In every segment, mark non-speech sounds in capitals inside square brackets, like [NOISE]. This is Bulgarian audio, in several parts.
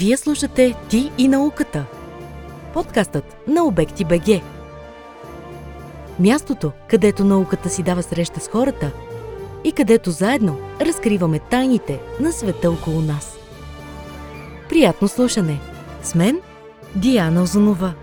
Вие слушате Ти и науката. Подкастът на Обекти БГ. Мястото, където науката си дава среща с хората и където заедно разкриваме тайните на света около нас. Приятно слушане! С мен Диана Озунова.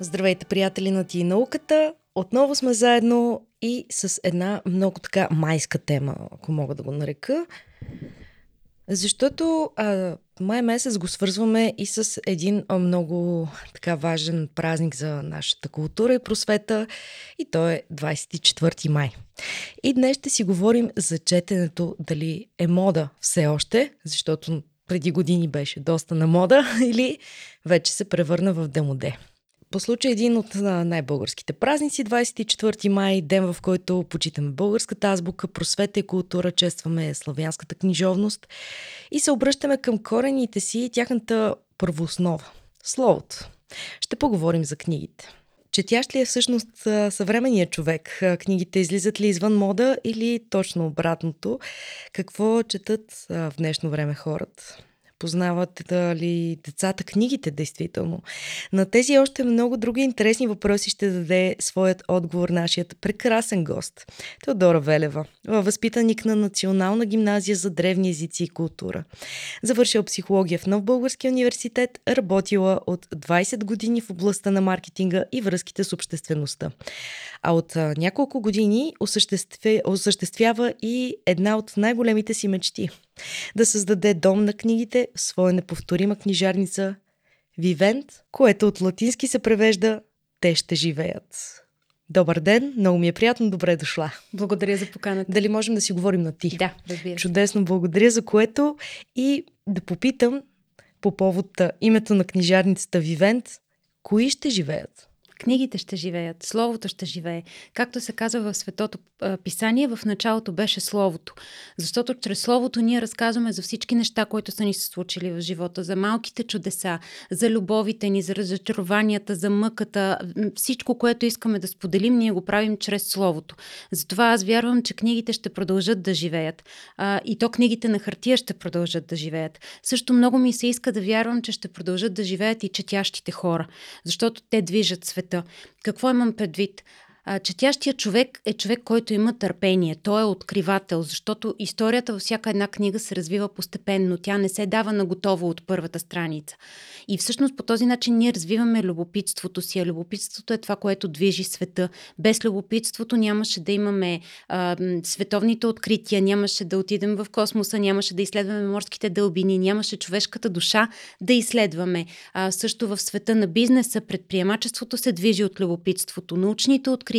Здравейте, приятели на Ти и науката! Отново сме заедно и с една много така майска тема, ако мога да го нарека. Защото а, май месец го свързваме и с един много така важен празник за нашата култура и просвета и то е 24 май. И днес ще си говорим за четенето, дали е мода все още, защото преди години беше доста на мода [LAUGHS] или вече се превърна в демоде. По случай един от най-българските празници, 24 май, ден в който почитаме българската азбука, просвета и култура, честваме славянската книжовност и се обръщаме към корените си и тяхната първооснова – словото. Ще поговорим за книгите. Четящ ли е всъщност съвременният човек? Книгите излизат ли извън мода или точно обратното? Какво четат в днешно време хората? Познават ли децата книгите, действително. На тези още много други интересни въпроси ще даде своят отговор нашият прекрасен гост. Теодора Велева, възпитаник на Национална гимназия за древни езици и култура. Завършила психология в Нов Български университет, работила от 20 години в областта на маркетинга и връзките с обществеността. А от а, няколко години осъществя, осъществява и една от най-големите си мечти – да създаде дом на книгите в своя неповторима книжарница Вивент, което от латински се превежда «Те ще живеят». Добър ден, много ми е приятно, добре дошла. Благодаря за поканата. Дали можем да си говорим на ти? Да, разбира. Чудесно, благодаря за което и да попитам по повод името на книжарницата Вивент, кои ще живеят? Книгите ще живеят, Словото ще живее. Както се казва в Светото писание, в началото беше Словото. Защото чрез Словото ние разказваме за всички неща, които са ни се случили в живота, за малките чудеса, за любовите ни, за разочарованията, за мъката, всичко, което искаме да споделим, ние го правим чрез Словото. Затова аз вярвам, че книгите ще продължат да живеят. А, и то книгите на хартия ще продължат да живеят. Също много ми се иска да вярвам, че ще продължат да живеят и четящите хора, защото те движат света света. Какво имам предвид? Четящия човек е човек, който има търпение. Той е откривател, защото историята във всяка една книга се развива постепенно. Тя не се дава на готово от първата страница. И всъщност по този начин ние развиваме любопитството си. А любопитството е това, което движи света. Без любопитството нямаше да имаме а, световните открития, нямаше да отидем в космоса, нямаше да изследваме морските дълбини, нямаше човешката душа да изследваме. А, също в света на бизнеса, предприемачеството се движи от любопитството, научните открития.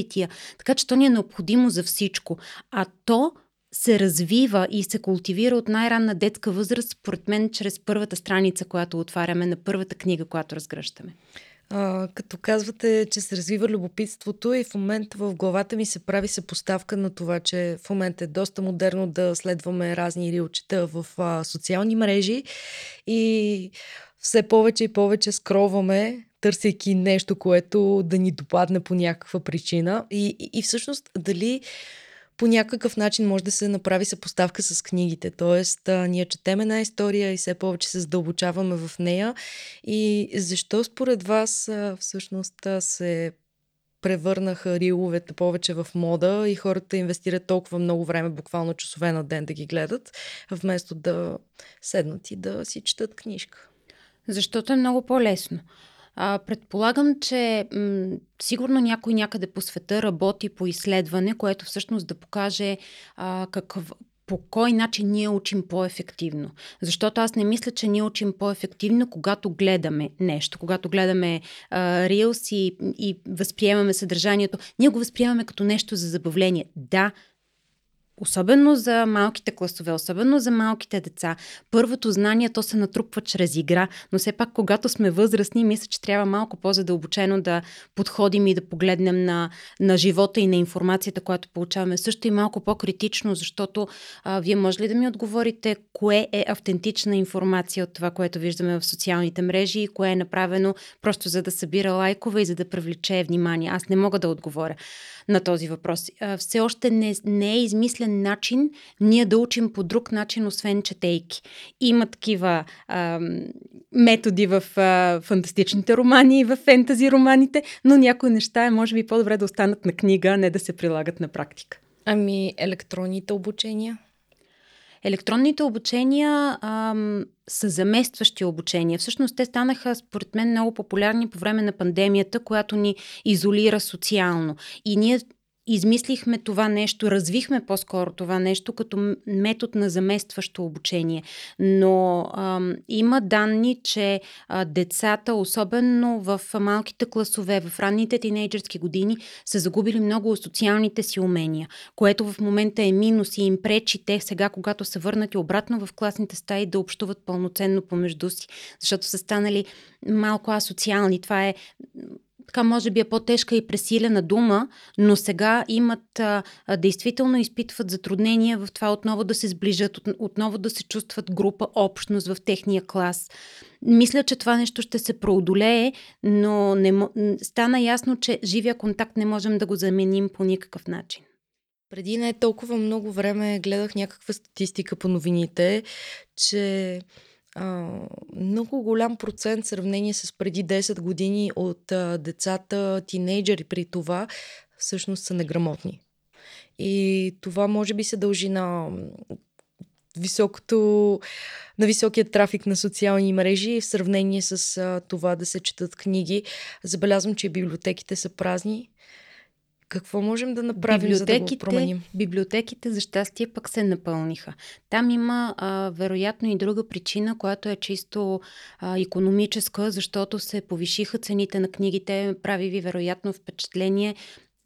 Така че то ни е необходимо за всичко. А то се развива и се култивира от най-ранна детска възраст, според мен, чрез първата страница, която отваряме на първата книга, която разгръщаме. А, като казвате, че се развива любопитството и в момента в главата ми се прави съпоставка на това, че в момента е доста модерно да следваме разни рилчета в а, социални мрежи и все повече и повече скроваме, търсейки нещо, което да ни допадне по някаква причина. И, и, и всъщност дали по някакъв начин може да се направи съпоставка с книгите. Тоест, а, ние четем една история и все повече се задълбочаваме в нея. И защо според вас а, всъщност а, се превърнаха риловете повече в мода и хората инвестират толкова много време, буквално часове на ден да ги гледат, вместо да седнат и да си четат книжка? Защото е много по-лесно. А, предполагам, че м- сигурно някой някъде по света работи по изследване, което всъщност да покаже а, какъв, по кой начин ние учим по-ефективно. Защото аз не мисля, че ние учим по-ефективно, когато гледаме нещо, когато гледаме рилс и, и възприемаме съдържанието. Ние го възприемаме като нещо за забавление. Да, особено за малките класове, особено за малките деца, първото знание то се натрупва чрез игра, но все пак когато сме възрастни, мисля, че трябва малко по-задълбочено да подходим и да погледнем на, на живота и на информацията, която получаваме. Също и малко по-критично, защото а, вие може ли да ми отговорите кое е автентична информация от това, което виждаме в социалните мрежи и кое е направено просто за да събира лайкове и за да привлече внимание? Аз не мога да отговоря на този въпрос. Все още не, не е измислен начин ние да учим по друг начин, освен четейки. Има такива а, методи в а, фантастичните романи и в фентази романите, но някои неща е може би по-добре да останат на книга, а не да се прилагат на практика. Ами електронните обучения? Електронните обучения ам, са заместващи обучения. Всъщност те станаха, според мен, много популярни по време на пандемията, която ни изолира социално. И ние измислихме това нещо, развихме по-скоро това нещо като метод на заместващо обучение. Но а, има данни, че а, децата, особено в малките класове, в ранните тинейджърски години, са загубили много от социалните си умения, което в момента е минус и им пречи те сега, когато са върнати обратно в класните стаи, да общуват пълноценно помежду си, защото са станали малко асоциални. Това е така може би е по-тежка и пресилена дума, но сега имат, а, действително изпитват затруднения в това отново да се сближат, от, отново да се чувстват група, общност в техния клас. Мисля, че това нещо ще се преодолее, но не, стана ясно, че живия контакт не можем да го заменим по никакъв начин. Преди не толкова много време гледах някаква статистика по новините, че много голям процент в сравнение с преди 10 години от а, децата, тинейджери при това, всъщност са неграмотни. И това може би се дължи на високото, на високия трафик на социални мрежи в сравнение с а, това да се четат книги. Забелязвам, че библиотеките са празни. Какво можем да направим, за да го променим? Библиотеките, за щастие, пък се напълниха. Там има а, вероятно и друга причина, която е чисто а, економическа, защото се повишиха цените на книгите. Прави ви вероятно впечатление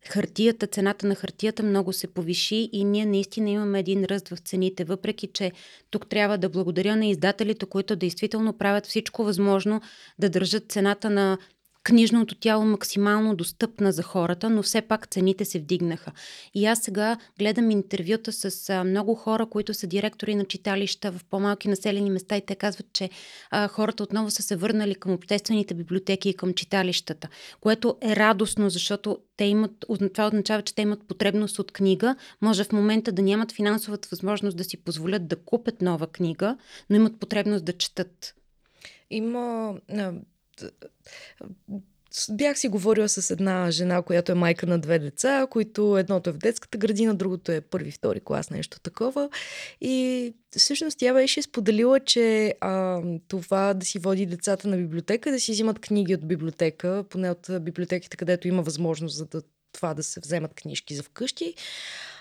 хартията, цената на хартията много се повиши и ние наистина имаме един ръст в цените, въпреки че тук трябва да благодаря на издателите, които действително правят всичко възможно да държат цената на книжното тяло максимално достъпна за хората, но все пак цените се вдигнаха. И аз сега гледам интервюта с много хора, които са директори на читалища в по-малки населени места и те казват, че а, хората отново са се върнали към обществените библиотеки и към читалищата, което е радостно, защото те имат, това означава, че те имат потребност от книга, може в момента да нямат финансовата възможност да си позволят да купят нова книга, но имат потребност да четат. Има бях си говорила с една жена, която е майка на две деца, които едното е в детската градина, другото е първи, втори клас, нещо такова. И всъщност тя беше споделила, че а, това да си води децата на библиотека, да си взимат книги от библиотека, поне от библиотеките, където има възможност за да, това да се вземат книжки за вкъщи,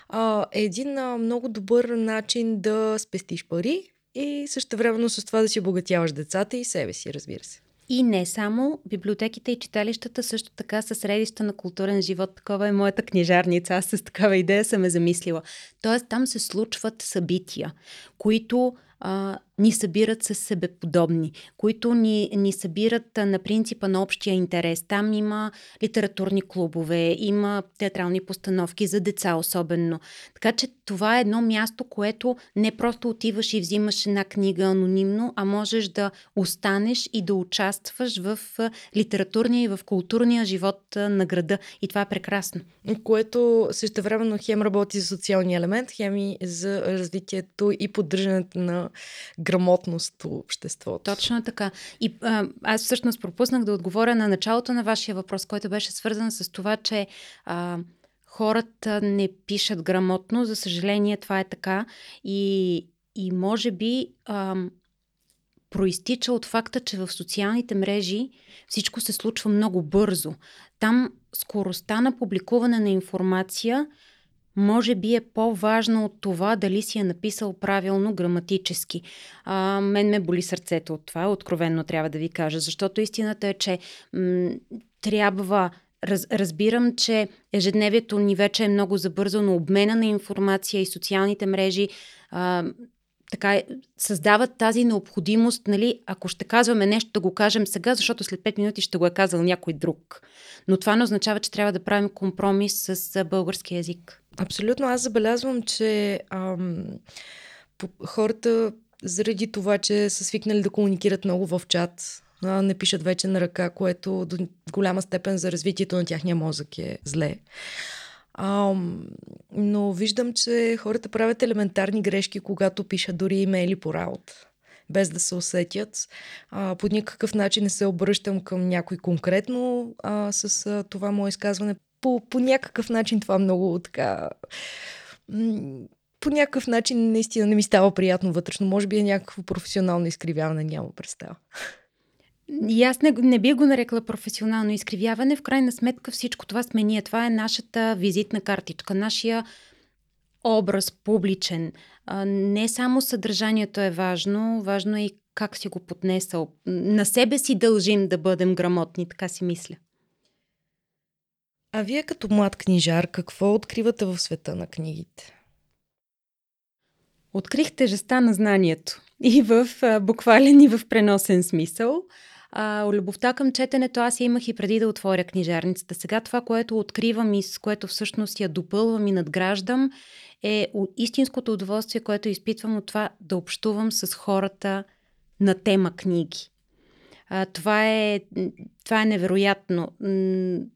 а, е един а, много добър начин да спестиш пари и също времено с това да си обогатяваш децата и себе си, разбира се. И не само, библиотеките и читалищата също така са средища на културен живот. Такова е моята книжарница. Аз с такава идея съм е замислила. Тоест там се случват събития, които а, ни събират с себеподобни, които ни, ни събират на принципа на общия интерес. Там има литературни клубове, има театрални постановки за деца особено. Така че това е едно място, което не просто отиваш и взимаш една книга анонимно, а можеш да останеш и да участваш в литературния и в културния живот на града. И това е прекрасно. Което също времено хем работи за социалния елемент, хем и за развитието и поддържането на грамотност в обществото. Точно така. И а, аз всъщност пропуснах да отговоря на началото на вашия въпрос, който беше свързан с това, че а, хората не пишат грамотно. За съжаление, това е така. И, и може би а, проистича от факта, че в социалните мрежи всичко се случва много бързо. Там скоростта на публикуване на информация може би е по-важно от това дали си е написал правилно граматически. А, мен ме боли сърцето от това, откровенно трябва да ви кажа, защото истината е, че м- трябва Раз, разбирам, че ежедневието ни вече е много забързано, обмена на информация и социалните мрежи а, така създават тази необходимост, нали, ако ще казваме нещо, да го кажем сега, защото след 5 минути ще го е казал някой друг. Но това не означава, че трябва да правим компромис с български язик. Абсолютно. Аз забелязвам, че ам, хората заради това, че са свикнали да комуникират много в чат, не пишат вече на ръка, което до голяма степен за развитието на тяхния мозък е зле. А, но виждам, че хората правят елементарни грешки, когато пишат дори имейли по работа без да се усетят. По никакъв начин не се обръщам към някой конкретно а, с а, това мое изказване. По, по някакъв начин това много така... по някакъв начин наистина не ми става приятно вътрешно. Може би е някакво професионално изкривяване, няма представа. И аз не, не би го нарекла професионално изкривяване. В крайна сметка всичко това сме ние. Това е нашата визитна картичка, нашия образ публичен. Не само съдържанието е важно, важно е и как си го поднесъл. На себе си дължим да бъдем грамотни, така си мисля. А вие като млад книжар, какво откривате в света на книгите? Открих тежеста на знанието. И в буквален, и в преносен смисъл. А, любовта към четенето аз я имах и преди да отворя книжарницата. Сега това, което откривам и с което всъщност я допълвам и надграждам, е истинското удоволствие, което изпитвам от това да общувам с хората на тема книги. Това, е, това е невероятно.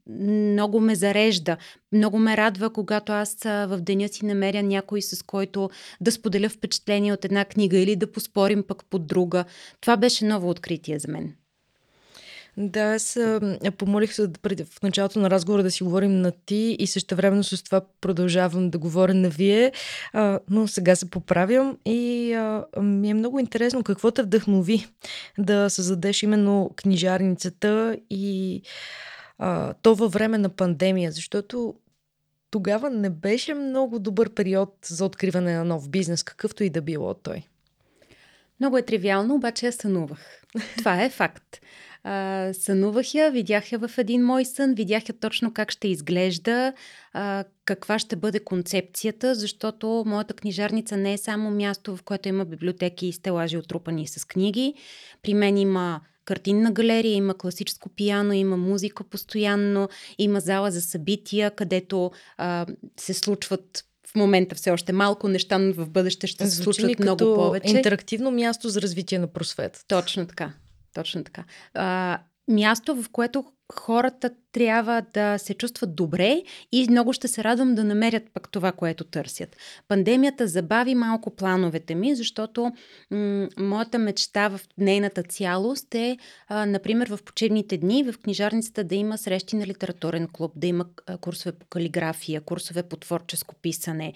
Много ме зарежда. Много ме радва, когато аз в деня си намеря някой, с който да споделя впечатление от една книга или да поспорим пък под друга. Това беше ново откритие за мен. Да, аз помолих се преди, в началото на разговора да си говорим на ти и също времено с това продължавам да говоря на вие, а, но сега се поправям и а, ми е много интересно какво те вдъхнови да създадеш именно книжарницата и а, то във време на пандемия, защото тогава не беше много добър период за откриване на нов бизнес, какъвто и да било той. Много е тривиално, обаче я сънувах. Това е факт. А, сънувах я, видях я в един мой сън, видях я точно как ще изглежда, а, каква ще бъде концепцията, защото моята книжарница не е само място, в което има библиотеки и стелажи отрупани с книги. При мен има картинна галерия, има класическо пияно, има музика постоянно, има зала за събития, където а, се случват в момента все още малко неща, но в бъдеще ще се случват много повече. интерактивно място за развитие на просвет. Точно така. Точно така. А, място, в което хората трябва да се чувстват добре и много ще се радвам да намерят пък това, което търсят. Пандемията забави малко плановете ми, защото м- моята мечта в нейната цялост е, а, например, в почивните дни в книжарницата да има срещи на литературен клуб, да има курсове по калиграфия, курсове по творческо писане.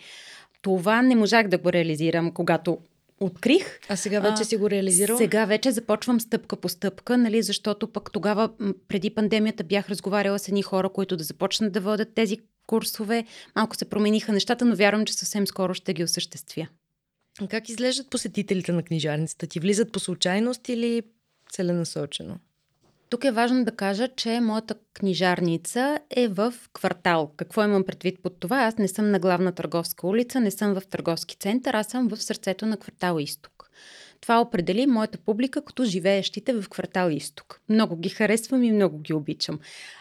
Това не можах да го реализирам, когато открих. А сега вече а, си го реализирал? Сега вече започвам стъпка по стъпка, нали, защото пък тогава, преди пандемията, бях разговаряла с едни хора, които да започнат да водят тези курсове. Малко се промениха нещата, но вярвам, че съвсем скоро ще ги осъществя. Как изглеждат посетителите на книжарницата? Ти влизат по случайност или целенасочено? Тук е важно да кажа, че моята книжарница е в квартал. Какво имам предвид под това? Аз не съм на главна търговска улица, не съм в търговски център, аз съм в сърцето на квартал Изток. Това определи моята публика като живеещите в квартал Изток. Много ги харесвам и много ги обичам.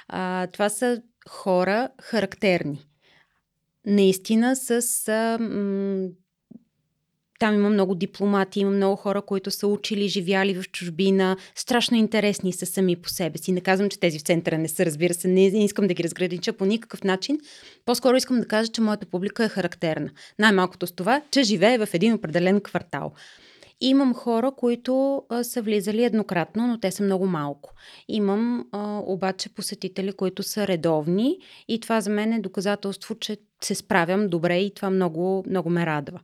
А, това са хора характерни. Наистина с а, м- там има много дипломати, има много хора, които са учили, живяли в чужбина. Страшно интересни са сами по себе си. Не казвам, че тези в центъра не са, разбира се, не, искам да ги разгранича по никакъв начин. По-скоро искам да кажа, че моята публика е характерна. Най-малкото с това, че живее в един определен квартал. Имам хора, които са влизали еднократно, но те са много малко. Имам а, обаче посетители, които са редовни и това за мен е доказателство, че се справям добре и това много, много ме радва.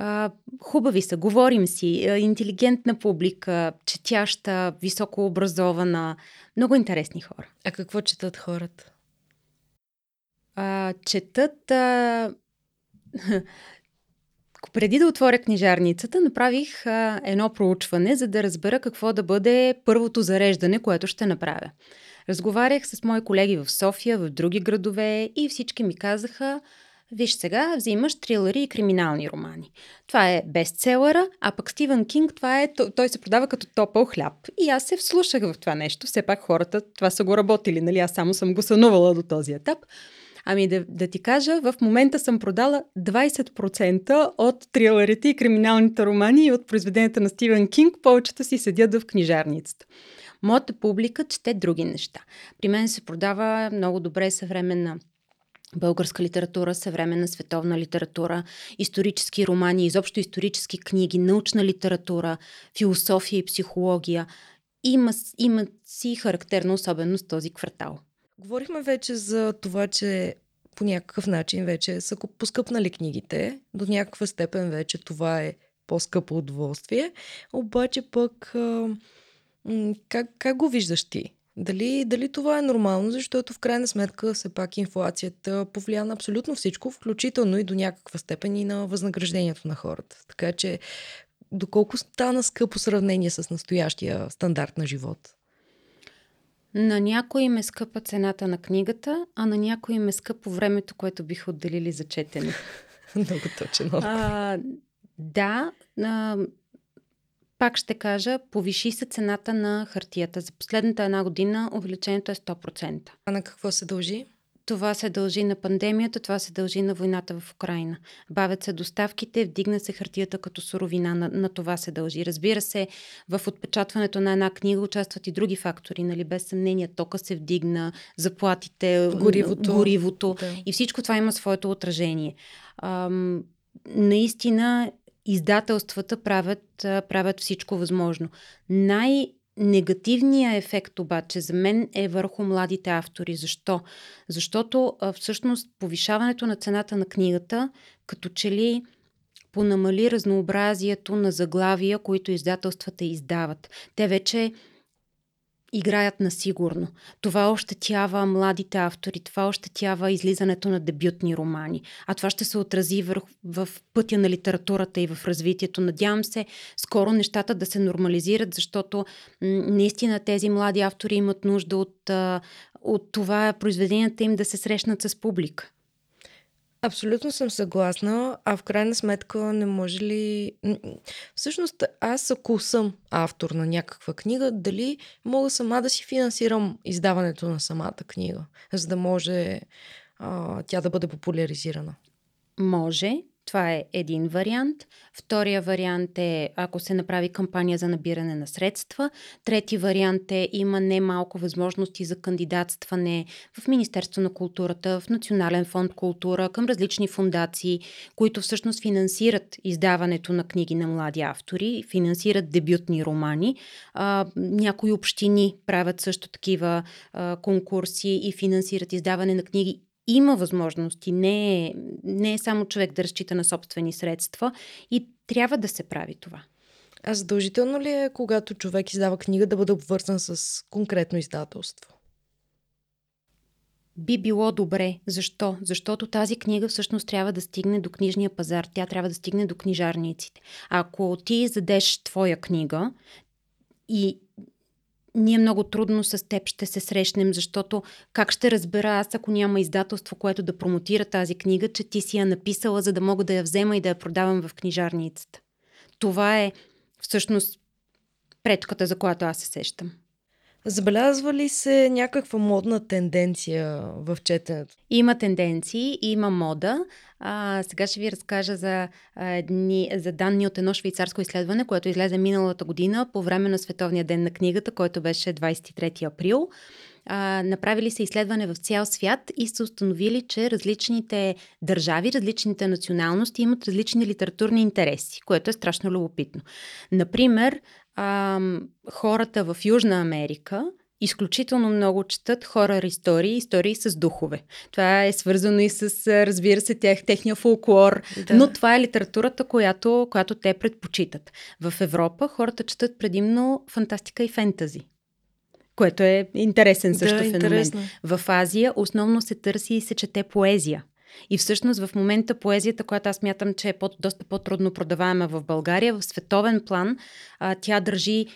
А, хубави са, говорим си, а, интелигентна публика, четяща, високообразована, много интересни хора. А какво четат хората? А, четат. А... [LAUGHS] Преди да отворя книжарницата, направих а, едно проучване, за да разбера какво да бъде първото зареждане, което ще направя. Разговарях с мои колеги в София, в други градове и всички ми казаха, Виж сега, взимаш трилъри и криминални романи. Това е бестселъра, а пък Стивен Кинг, това е, той се продава като топъл хляб. И аз се вслушах в това нещо. Все пак хората това са го работили, нали? Аз само съм го сънувала до този етап. Ами да, да ти кажа, в момента съм продала 20% от трилърите и криминалните романи и от произведенията на Стивен Кинг. Повечето си седят в книжарницата. Моята публика чете други неща. При мен се продава много добре съвременна българска литература, съвременна световна литература, исторически романи, изобщо исторически книги, научна литература, философия и психология. Има, има си характерна особеност този квартал. Говорихме вече за това, че по някакъв начин вече са поскъпнали книгите. До някаква степен вече това е по-скъпо удоволствие. Обаче пък как, как го виждаш ти? Дали, дали това е нормално, защото в крайна сметка все пак инфлацията повлия на абсолютно всичко, включително и до някаква степен и на възнаграждението на хората. Така че доколко стана скъпо сравнение с настоящия стандарт на живот? На някой им е скъпа цената на книгата, а на някой им е скъпо времето, което биха отделили за четене. [LAUGHS] Много точно. А, да, а, пак ще кажа, повиши се цената на хартията. За последната една година увеличението е 100%. А на какво се дължи? Това се дължи на пандемията, това се дължи на войната в Украина. Бавят се доставките, вдигна се хартията като суровина, на, на това се дължи. Разбира се, в отпечатването на една книга участват и други фактори, нали? без съмнение, тока се вдигна, заплатите, горивото, горивото да. и всичко това има своето отражение. Ам, наистина издателствата правят, правят всичко възможно. Най- Негативният ефект обаче за мен е върху младите автори. Защо? Защото всъщност повишаването на цената на книгата като че ли понамали разнообразието на заглавия, които издателствата издават. Те вече играят на сигурно. Това ощетява младите автори, това ощетява излизането на дебютни романи. А това ще се отрази в, в пътя на литературата и в развитието. Надявам се скоро нещата да се нормализират, защото наистина тези млади автори имат нужда от, от това произведенията им да се срещнат с публика. Абсолютно съм съгласна, а в крайна сметка не може ли... Всъщност аз ако съм автор на някаква книга, дали мога сама да си финансирам издаването на самата книга, за да може а, тя да бъде популяризирана? Може, това е един вариант. Втория вариант е ако се направи кампания за набиране на средства. Трети вариант е има немалко възможности за кандидатстване в Министерство на културата, в Национален фонд култура, към различни фундации, които всъщност финансират издаването на книги на млади автори, финансират дебютни романи. А, някои общини правят също такива а, конкурси и финансират издаване на книги има възможности. Не е, не е само човек да разчита на собствени средства и трябва да се прави това. А задължително ли е, когато човек издава книга, да бъде обвързан с конкретно издателство? би било добре. Защо? Защото тази книга всъщност трябва да стигне до книжния пазар, тя трябва да стигне до книжарниците. Ако ти задеш твоя книга и ние много трудно с теб ще се срещнем, защото как ще разбера аз, ако няма издателство, което да промотира тази книга, че ти си я написала, за да мога да я взема и да я продавам в книжарницата. Това е всъщност пречката, за която аз се сещам. Забелязва ли се някаква модна тенденция в четенето? Има тенденции, има мода. А, сега ще ви разкажа за, а, дни, за данни от едно швейцарско изследване, което излезе миналата година по време на Световния ден на книгата, който беше 23 април. А, направили се изследване в цял свят и са установили, че различните държави, различните националности имат различни литературни интереси, което е страшно любопитно. Например, а, хората в Южна Америка изключително много четат хора истории, истории с духове. Това е свързано и с, разбира се, тех, техния фолклор, да. но това е литературата, която, която те предпочитат. В Европа хората четат предимно фантастика и фентази което е интересен също да, феномен. Интересно. В Азия основно се търси и се чете поезия. И всъщност в момента поезията, която аз мятам, че е по- доста по-трудно продаваема в България, в световен план, а, тя държи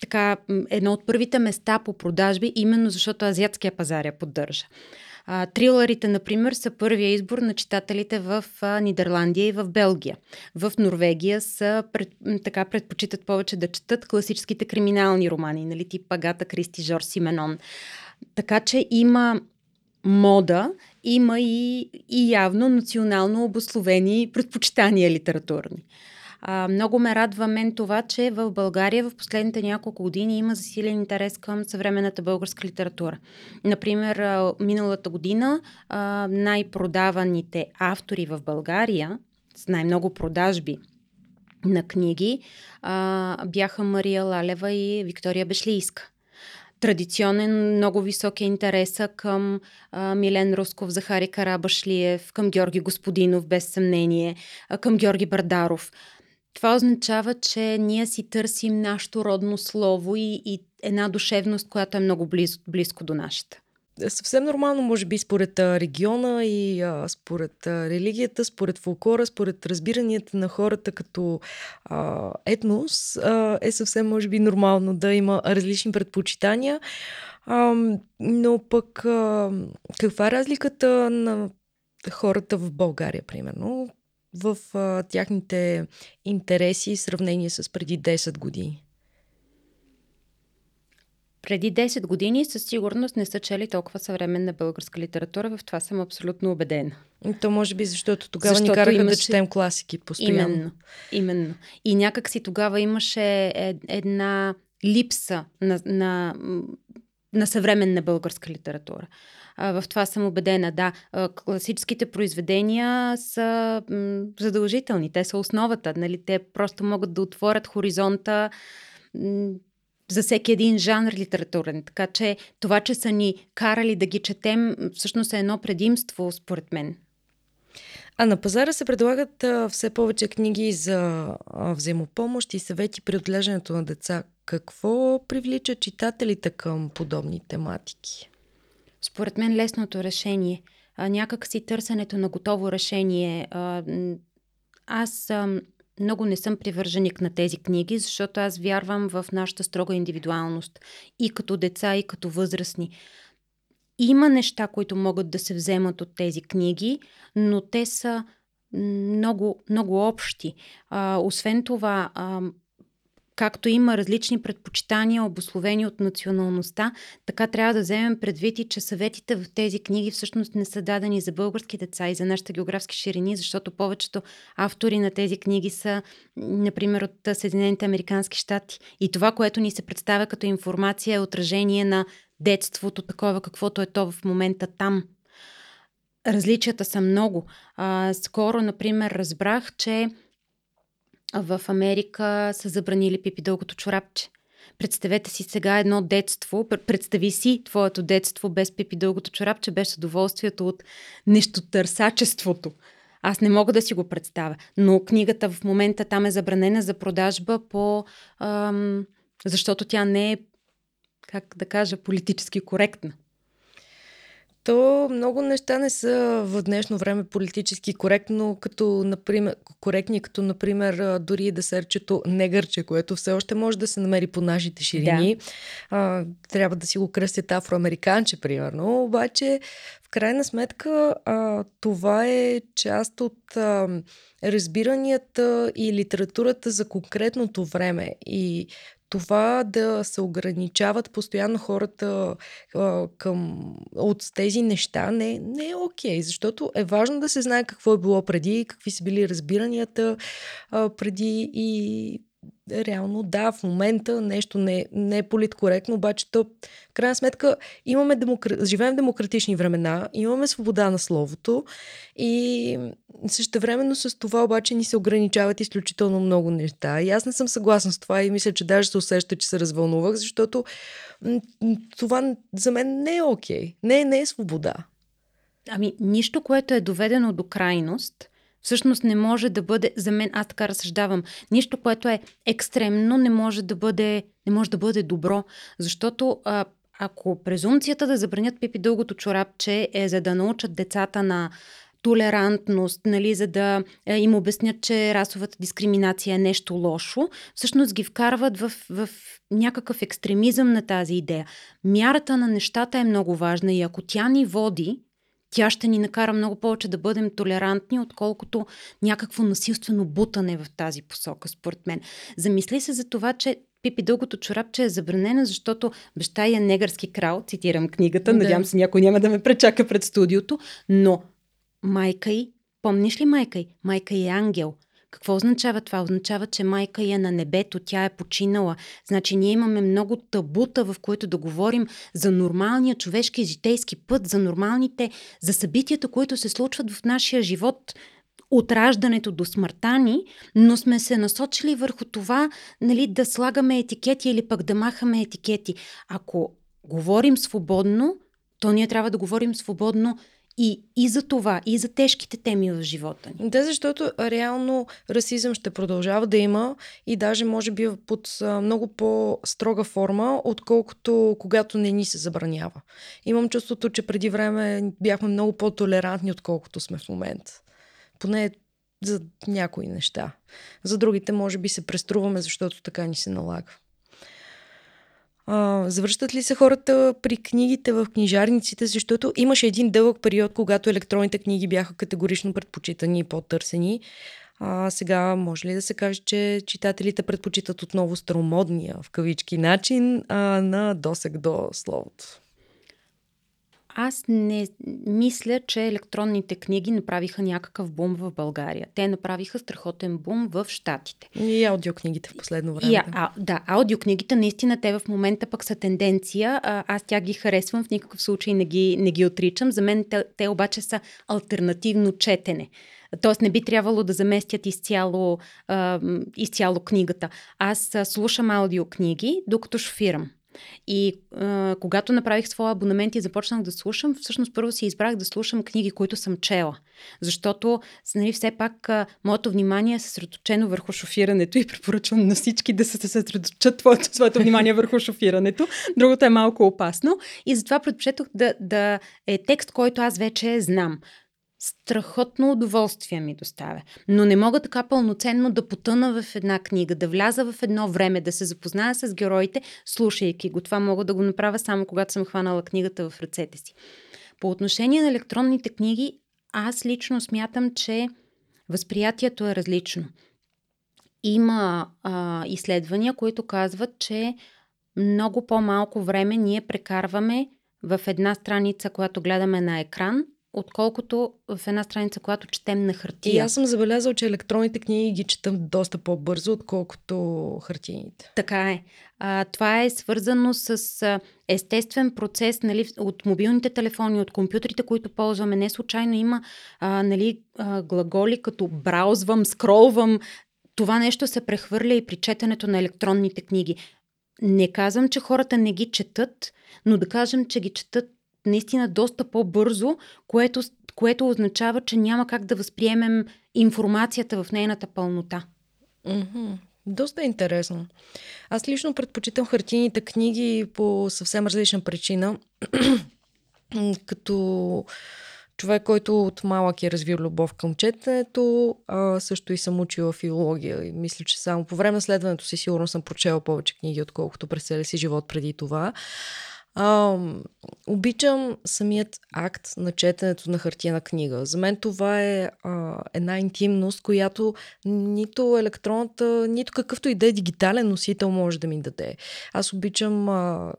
така едно от първите места по продажби, именно защото азиатския пазар я поддържа. А, трилърите, например, са първия избор на читателите в а, Нидерландия и в Белгия. В Норвегия са пред, така предпочитат повече да четат класическите криминални романи, нали, тип Агата Кристи, Жорж Сименон. Така че има мода, има и, и явно национално обословени предпочитания литературни. А, много ме радва мен това, че в България в последните няколко години има засилен интерес към съвременната българска литература. Например, миналата година а, най-продаваните автори в България с най-много продажби на книги а, бяха Мария Лалева и Виктория Бешлийска традиционен, много висок е интереса към а, Милен Русков, Захари Карабашлиев, към Георги Господинов, без съмнение, а, към Георги Бардаров. Това означава, че ние си търсим нашето родно слово и, и една душевност, която е много близ, близко до нашата. Съвсем нормално, може би, според региона и а, според религията, според фолклора, според разбиранията на хората като а, етнос, а, е съвсем, може би, нормално да има различни предпочитания. А, но пък а, каква е разликата на хората в България, примерно? в а, тяхните интереси в сравнение с преди 10 години? Преди 10 години със сигурност не са чели толкова съвременна българска литература, в това съм абсолютно убедена. То може би защото тогава защото ни караха имаше... да четем класики постоянно. Именно, именно. И някак си тогава имаше една липса на, на, на съвременна българска литература. В това съм убедена. Да, класическите произведения са задължителни. Те са основата. Нали? Те просто могат да отворят хоризонта за всеки един жанр литературен. Така че това, че са ни карали да ги четем, всъщност е едно предимство, според мен. А на пазара се предлагат а, все повече книги за а, взаимопомощ и съвети при отглеждането на деца. Какво привлича читателите към подобни тематики? според мен лесното решение. А, някак си търсенето на готово решение. А, аз а, много не съм привърженик на тези книги, защото аз вярвам в нашата строга индивидуалност. И като деца, и като възрастни. Има неща, които могат да се вземат от тези книги, но те са много, много общи. А, освен това, а, както има различни предпочитания, обословени от националността, така трябва да вземем предвид и, че съветите в тези книги всъщност не са дадени за български деца и за нашите географски ширини, защото повечето автори на тези книги са, например, от Съединените Американски щати. И това, което ни се представя като информация е отражение на детството, такова каквото е то в момента там. Различията са много. А, скоро, например, разбрах, че в Америка са забранили пипи дългото чорапче. Представете си сега едно детство, представи си твоето детство без пипи дългото чорапче, без удоволствието от нещо търсачеството. Аз не мога да си го представя. Но книгата в момента там е забранена за продажба по... Ам, защото тя не е, как да кажа, политически коректна то много неща не са в днешно време политически коректно, като, например, коректни, като, например, дори да серчето негърче, което все още може да се намери по нашите ширини. Да. А, трябва да си го кръстят афроамериканче, примерно. Обаче, в крайна сметка, а, това е част от а, разбиранията и литературата за конкретното време. И това да се ограничават постоянно хората а, към, от тези неща не, не е окей, okay, защото е важно да се знае какво е било преди, какви са били разбиранията а, преди и реално да, в момента нещо не, не е политкоректно, обаче то, в крайна сметка, имаме демокра... живеем в демократични времена, имаме свобода на словото и същевременно с това обаче ни се ограничават изключително много неща. И аз не съм съгласна с това и мисля, че даже се усеща, че се развълнувах, защото това за мен не е окей. Okay. Не, не е свобода. Ами, нищо, което е доведено до крайност, всъщност не може да бъде, за мен аз така разсъждавам, нищо, което е екстремно, не може да бъде, не може да бъде добро, защото а, ако презумцията да забранят пипи дългото чорапче е за да научат децата на толерантност, нали, за да е, им обяснят, че расовата дискриминация е нещо лошо, всъщност ги вкарват в, в някакъв екстремизъм на тази идея. Мярата на нещата е много важна и ако тя ни води, тя ще ни накара много повече да бъдем толерантни, отколкото някакво насилствено бутане в тази посока, според мен. Замисли се за това, че Пипи дългото чорапче е забранена, защото баща е негърски крал, цитирам книгата, да. надявам се някой няма да ме пречака пред студиото, но майка й, помниш ли майка й? Майка й е ангел. Какво означава това? Означава, че майка е на небето, тя е починала. Значи ние имаме много табута, в които да говорим за нормалния човешки житейски път, за нормалните, за събитията, които се случват в нашия живот от раждането до смъртта ни, но сме се насочили върху това нали, да слагаме етикети или пък да махаме етикети. Ако говорим свободно, то ние трябва да говорим свободно и, и за това, и за тежките теми в живота ни. Да, защото реално расизъм ще продължава да има и даже може би под много по-строга форма, отколкото когато не ни се забранява. Имам чувството, че преди време бяхме много по-толерантни, отколкото сме в момента. Поне за някои неща. За другите може би се преструваме, защото така ни се налага. А, завръщат ли се хората при книгите в книжарниците, защото имаше един дълъг период, когато електронните книги бяха категорично предпочитани и по-търсени. А, сега може ли да се каже, че читателите предпочитат отново старомодния в кавички начин а, на досег до словото? Аз не мисля, че електронните книги направиха някакъв бум в България. Те направиха страхотен бум в Штатите. И аудиокнигите в последно време. И, а, да, аудиокнигите наистина те в момента пък са тенденция. А, аз тя ги харесвам, в никакъв случай не ги, не ги отричам. За мен те, те обаче са альтернативно четене. Тоест не би трябвало да заместят изцяло, а, изцяло книгата. Аз слушам аудиокниги, докато шофирам. И а, когато направих своя абонамент и започнах да слушам, всъщност първо си избрах да слушам книги, които съм чела. Защото, нали, все пак, а, моето внимание е съсредоточено върху шофирането и препоръчвам на всички да се съсредоточат твоето, своето внимание върху шофирането. Другото е малко опасно. И затова предпочетох да, да е текст, който аз вече знам страхотно удоволствие ми доставя. Но не мога така пълноценно да потъна в една книга, да вляза в едно време, да се запозная с героите, слушайки го. Това мога да го направя само когато съм хванала книгата в ръцете си. По отношение на електронните книги, аз лично смятам, че възприятието е различно. Има а, изследвания, които казват, че много по-малко време ние прекарваме в една страница, която гледаме на екран, отколкото в една страница, която четем на хартия. И аз съм забелязал, че електронните книги ги четам доста по-бързо, отколкото хартийните. Така е. А, това е свързано с а, естествен процес нали, от мобилните телефони, от компютрите, които ползваме. Не случайно има а, нали, а, глаголи като браузвам, скролвам. Това нещо се прехвърля и при четенето на електронните книги. Не казвам, че хората не ги четат, но да кажем, че ги четат наистина доста по-бързо, което, което означава, че няма как да възприемем информацията в нейната пълнота. Mm-hmm. Доста интересно. Аз лично предпочитам хартийните книги по съвсем различна причина. [CLEARS THROAT] Като човек, който от малък е развил любов към четенето, а, също и съм учила филология. И мисля, че само по време на следването си сигурно съм прочела повече книги, отколкото през целия си живот преди това. А, обичам самият акт на четенето на хартияна книга. За мен това е а, една интимност, която нито електронната, нито какъвто и да е дигитален носител може да ми даде. Аз обичам а,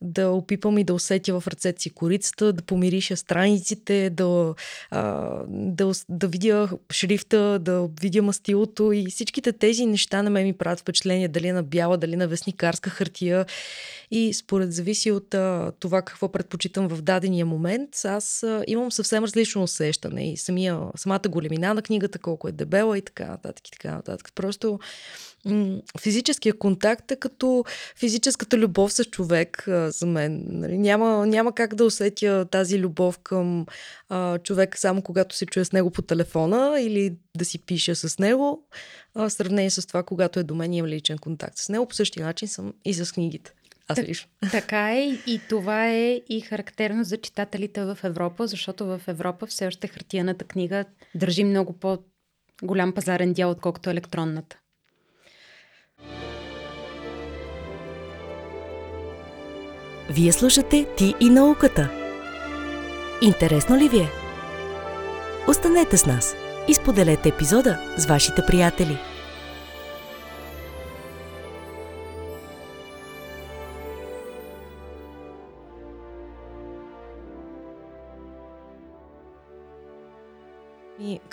да опипам и да усетя в ръцете си корицата, да помириша страниците, да, а, да, да видя шрифта, да видя мастилото и всичките тези неща на мен ми правят впечатление дали е на бяла, дали на вестникарска хартия и според зависи от а, това какво предпочитам в дадения момент, аз а, имам съвсем различно усещане и самия, самата големина на книгата, колко е дебела и така нататък и така нататък. Просто физическия контакт е като физическата любов с човек а, за мен. Нали? Няма, няма как да усетя тази любов към а, човек само когато се чуя с него по телефона или да си пиша с него, а, в сравнение с това, когато е до мен и имам личен контакт с него. По същия начин съм и с книгите. Аз лично. [LAUGHS] Така е и това е и характерно за читателите в Европа, защото в Европа все още хартияната книга държи много по-голям пазарен дял, отколкото електронната. Вие слушате Ти и науката. Интересно ли ви е? Останете с нас и споделете епизода с вашите приятели.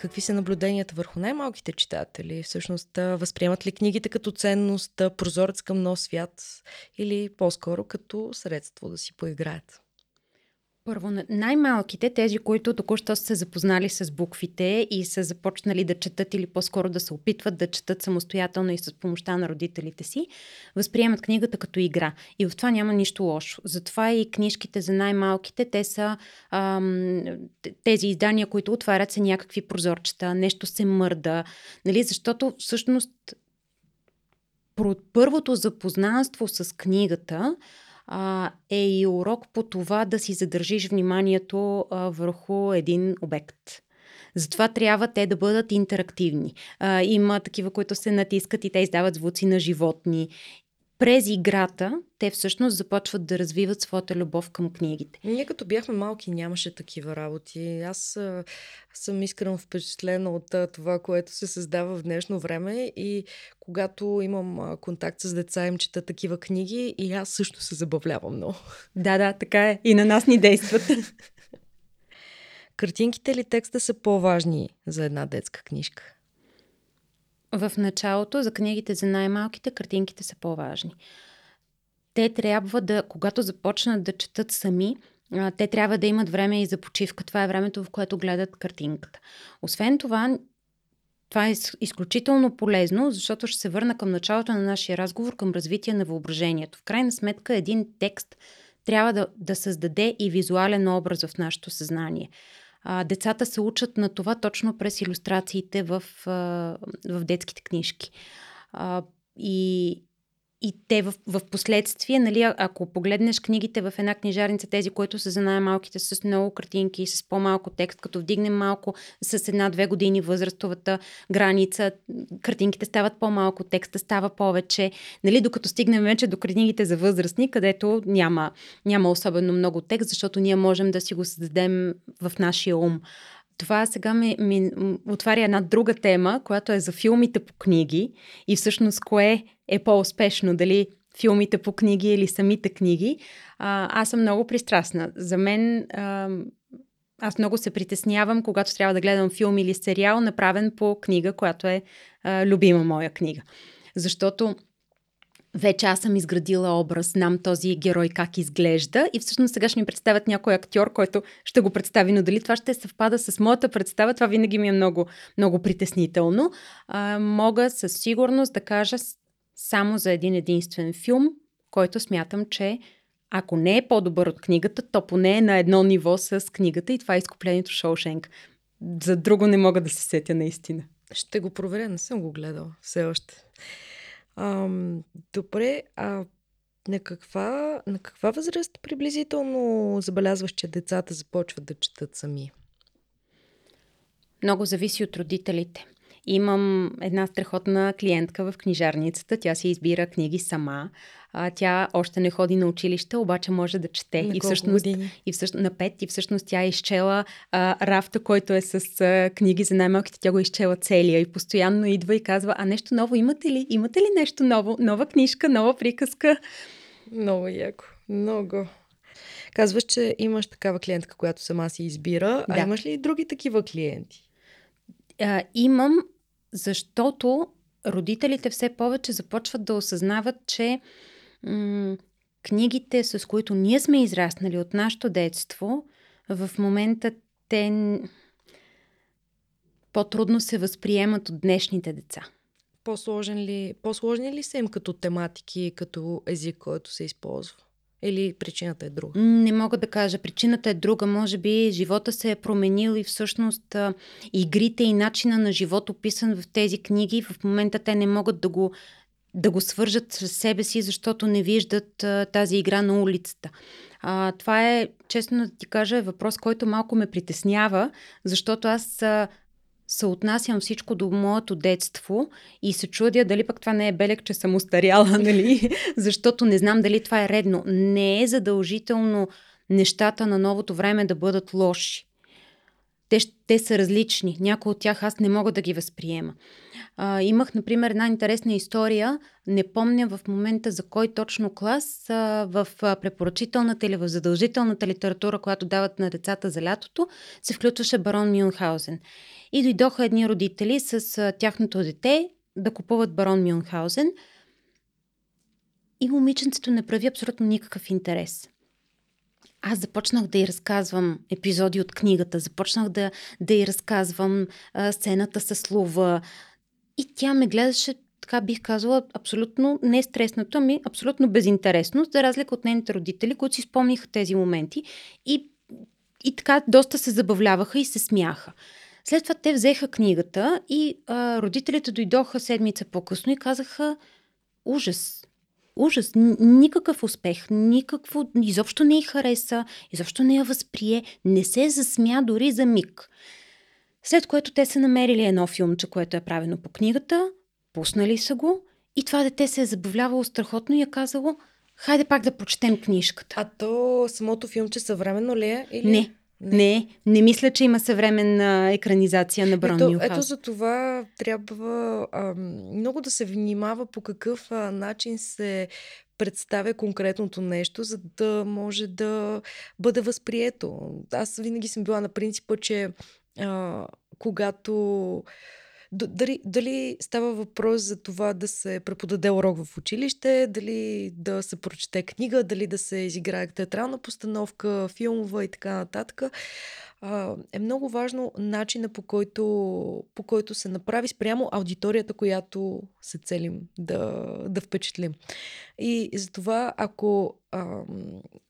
Какви са наблюденията върху най-малките читатели? Всъщност, възприемат ли книгите като ценност, прозорец към нов свят или по-скоро като средство да си поиграят? Първо, най-малките, тези, които току-що са се запознали с буквите и са започнали да четат или по-скоро да се опитват да четат самостоятелно и с помощта на родителите си, възприемат книгата като игра. И в това няма нищо лошо. Затова и книжките за най-малките, те са ам, тези издания, които отварят се някакви прозорчета, нещо се мърда, нали? защото всъщност първото запознанство с книгата а, е и урок по това да си задържиш вниманието а, върху един обект. Затова трябва те да бъдат интерактивни. А, има такива, които се натискат и те издават звуци на животни през играта те всъщност започват да развиват своята любов към книгите. Ние като бяхме малки нямаше такива работи. Аз а, съм искрено впечатлена от а, това, което се създава в днешно време и когато имам а, контакт с деца им чета такива книги и аз също се забавлявам много. Да, да, така е. И на нас ни действат. [LAUGHS] Картинките или текста са по-важни за една детска книжка? В началото за книгите за най-малките картинките са по-важни. Те трябва да, когато започнат да четат сами, те трябва да имат време и за почивка. Това е времето, в което гледат картинката. Освен това, това е изключително полезно, защото ще се върна към началото на нашия разговор, към развитие на въображението. В крайна сметка, един текст трябва да, да създаде и визуален образ в нашето съзнание децата се учат на това точно през иллюстрациите в, в детските книжки. И и те в, в последствие, нали, ако погледнеш книгите в една книжарница, тези, които са за най-малките с много картинки и с по-малко текст, като вдигнем малко с една-две години възрастовата граница, картинките стават по-малко, текста става повече, нали, докато стигнем вече до книгите за възрастни, където няма, няма особено много текст, защото ние можем да си го създадем в нашия ум. Това сега ми, ми отваря една друга тема, която е за филмите по книги и всъщност кое е по-успешно, дали филмите по книги или самите книги. А, аз съм много пристрастна. За мен а, аз много се притеснявам, когато трябва да гледам филм или сериал, направен по книга, която е а, любима моя книга. Защото вече аз съм изградила образ, знам този герой как изглежда и всъщност сега ще ми представят някой актьор, който ще го представи, но дали това ще съвпада с моята представа, това винаги ми е много, много притеснително. А, мога със сигурност да кажа само за един единствен филм, който смятам, че ако не е по-добър от книгата, то поне е на едно ниво с книгата и това е изкуплението Шоушенк. За друго не мога да се сетя наистина. Ще го проверя, не съм го гледала все още. Ам, добре, а на каква, на каква възраст приблизително забелязваш, че децата започват да четат сами? Много зависи от родителите. Имам една страхотна клиентка в книжарницата. Тя си избира книги сама. А, тя още не ходи на училище, обаче може да чете. На и всъщност, години? И всъщност, на пет. И всъщност тя е изчела а, рафта, който е с а, книги за най-малките. Тя го е изчела целия и постоянно идва и казва, а нещо ново имате ли? Имате ли нещо ново? Нова книжка, нова приказка? Много яко. Много. Казваш, че имаш такава клиентка, която сама си избира. Да. А имаш ли и други такива клиенти? А, имам, защото родителите все повече започват да осъзнават, че м- книгите, с които ние сме израснали от нашето детство, в момента те по-трудно се възприемат от днешните деца. По-сложен ли, по-сложни ли са им като тематики, като език, който се използва? Или причината е друга? Не мога да кажа. Причината е друга. Може би живота се е променил и всъщност игрите и начина на живот, описан в тези книги, в момента те не могат да го да го свържат с себе си, защото не виждат а, тази игра на улицата. А, това е, честно да ти кажа, въпрос, който малко ме притеснява, защото аз а, съотнасям всичко до моето детство и се чудя дали пък това не е белег, че съм устаряла, [LAUGHS] нали? защото не знам дали това е редно. Не е задължително нещата на новото време да бъдат лоши. Те, те са различни. Някои от тях аз не мога да ги възприема. А, имах, например, една интересна история. Не помня в момента за кой точно клас. А, в препоръчителната или в задължителната литература, която дават на децата за лятото, се включваше барон Мюнхаузен. И дойдоха едни родители с а, тяхното дете да купуват барон Мюнхаузен. И момиченцето не прави абсолютно никакъв интерес аз започнах да й разказвам епизоди от книгата, започнах да, да й разказвам а, сцената с лова. И тя ме гледаше, така бих казала, абсолютно не стреснато, ами абсолютно безинтересно, за разлика от нейните родители, които си спомниха тези моменти и, и така доста се забавляваха и се смяха. След това те взеха книгата и а, родителите дойдоха седмица по-късно и казаха ужас, ужас, никакъв успех, никакво, изобщо не й хареса, изобщо не я възприе, не се засмя дори за миг. След което те са намерили едно филмче, което е правено по книгата, пуснали са го и това дете се е забавлявало страхотно и е казало, хайде пак да прочетем книжката. А то самото филмче съвременно ли е? Или... Не, не. не, не мисля, че има съвременна екранизация на Брон ето, ето за това трябва а, много да се внимава по какъв а, начин се представя конкретното нещо, за да може да бъде възприето. Аз винаги съм била на принципа, че а, когато дали, дали става въпрос за това да се преподаде урок в училище, дали да се прочете книга, дали да се изиграе театрална постановка, филмова и така нататък е много важно начина по който, по който се направи спрямо аудиторията, която се целим да, да впечатлим. И затова, ако а,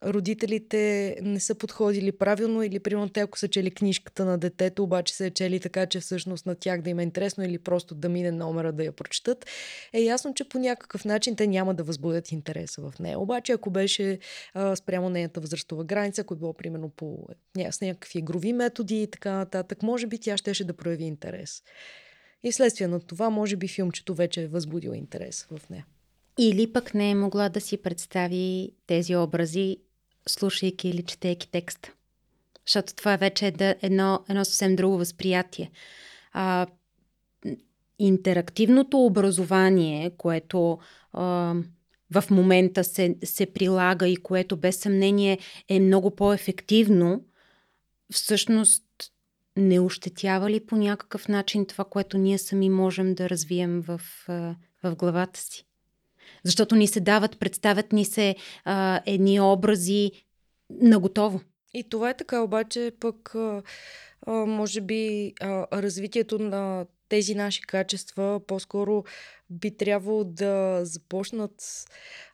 родителите не са подходили правилно или примерно те, ако са чели книжката на детето, обаче са чели така, че всъщност на тях да им е интересно или просто да мине номера да я прочетат, е ясно, че по някакъв начин те няма да възбудят интереса в нея. Обаче, ако беше а, спрямо нейната възрастова граница, ако е било примерно по, с някакви игрови методи и така нататък, може би тя щеше да прояви интерес. И следствие на това, може би филмчето вече е възбудил интерес в нея. Или пък не е могла да си представи тези образи, слушайки или четейки текста. Защото това вече е едно, едно съвсем друго възприятие. А, интерактивното образование, което а, в момента се, се прилага и което без съмнение е много по-ефективно, всъщност не ощетява ли по някакъв начин това, което ние сами можем да развием в, в главата си? Защото ни се дават, представят ни се а, едни образи наготово. И това е така, обаче пък а, може би а, развитието на тези наши качества по-скоро би трябвало да започнат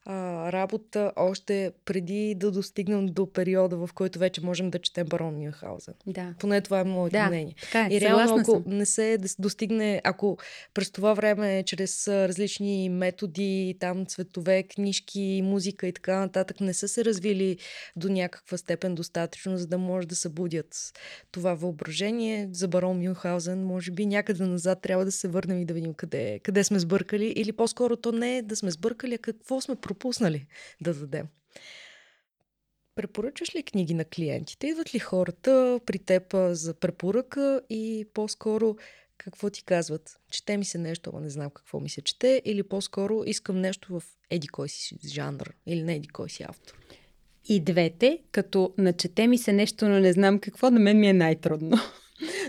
а, работа още преди да достигнем до периода, в който вече можем да четем Барон Мюнхаузен. Да. Поне това е моето да, мнение. Така е, И реално, ако съм. не се достигне, ако през това време, чрез различни методи, там цветове, книжки, музика и така нататък, не са се развили до някаква степен достатъчно, за да може да събудят това въображение за Барон Мюнхаузен, може би някъде назад трябва да се върнем и да видим къде, къде сме сбъркали, или по-скоро то не е да сме сбъркали, а какво сме пропуснали да дадем. Препоръчваш ли книги на клиентите? Идват ли хората при теб за препоръка и по-скоро какво ти казват? Чете ми се нещо, ама не знам какво ми се чете, или по-скоро искам нещо в еди кой си жанр или на еди кой си автор? И двете, като начете ми се нещо, но не знам какво, на мен ми е най-трудно.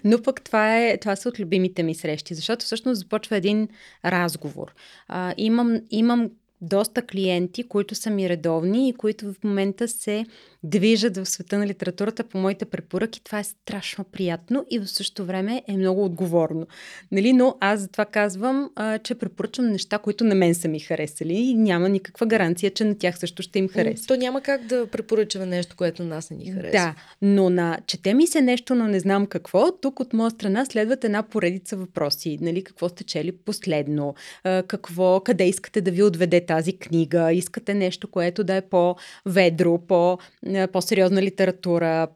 Но пък това, е, това са от любимите ми срещи, защото всъщност започва един разговор. А, имам, имам доста клиенти, които са ми редовни и които в момента се движат в света на литературата по моите препоръки. Това е страшно приятно и в същото време е много отговорно. Нали? Но аз затова казвам, а, че препоръчвам неща, които на мен са ми харесали и няма никаква гаранция, че на тях също ще им хареса. То няма как да препоръчваме нещо, което нас не ни харесва. Да, но на чете ми се нещо, но не знам какво. Тук от моя страна следват една поредица въпроси. Нали, какво сте чели последно? Какво, къде искате да ви отведе тази книга? Искате нещо, което да е по-ведро, по по-сериозна литература,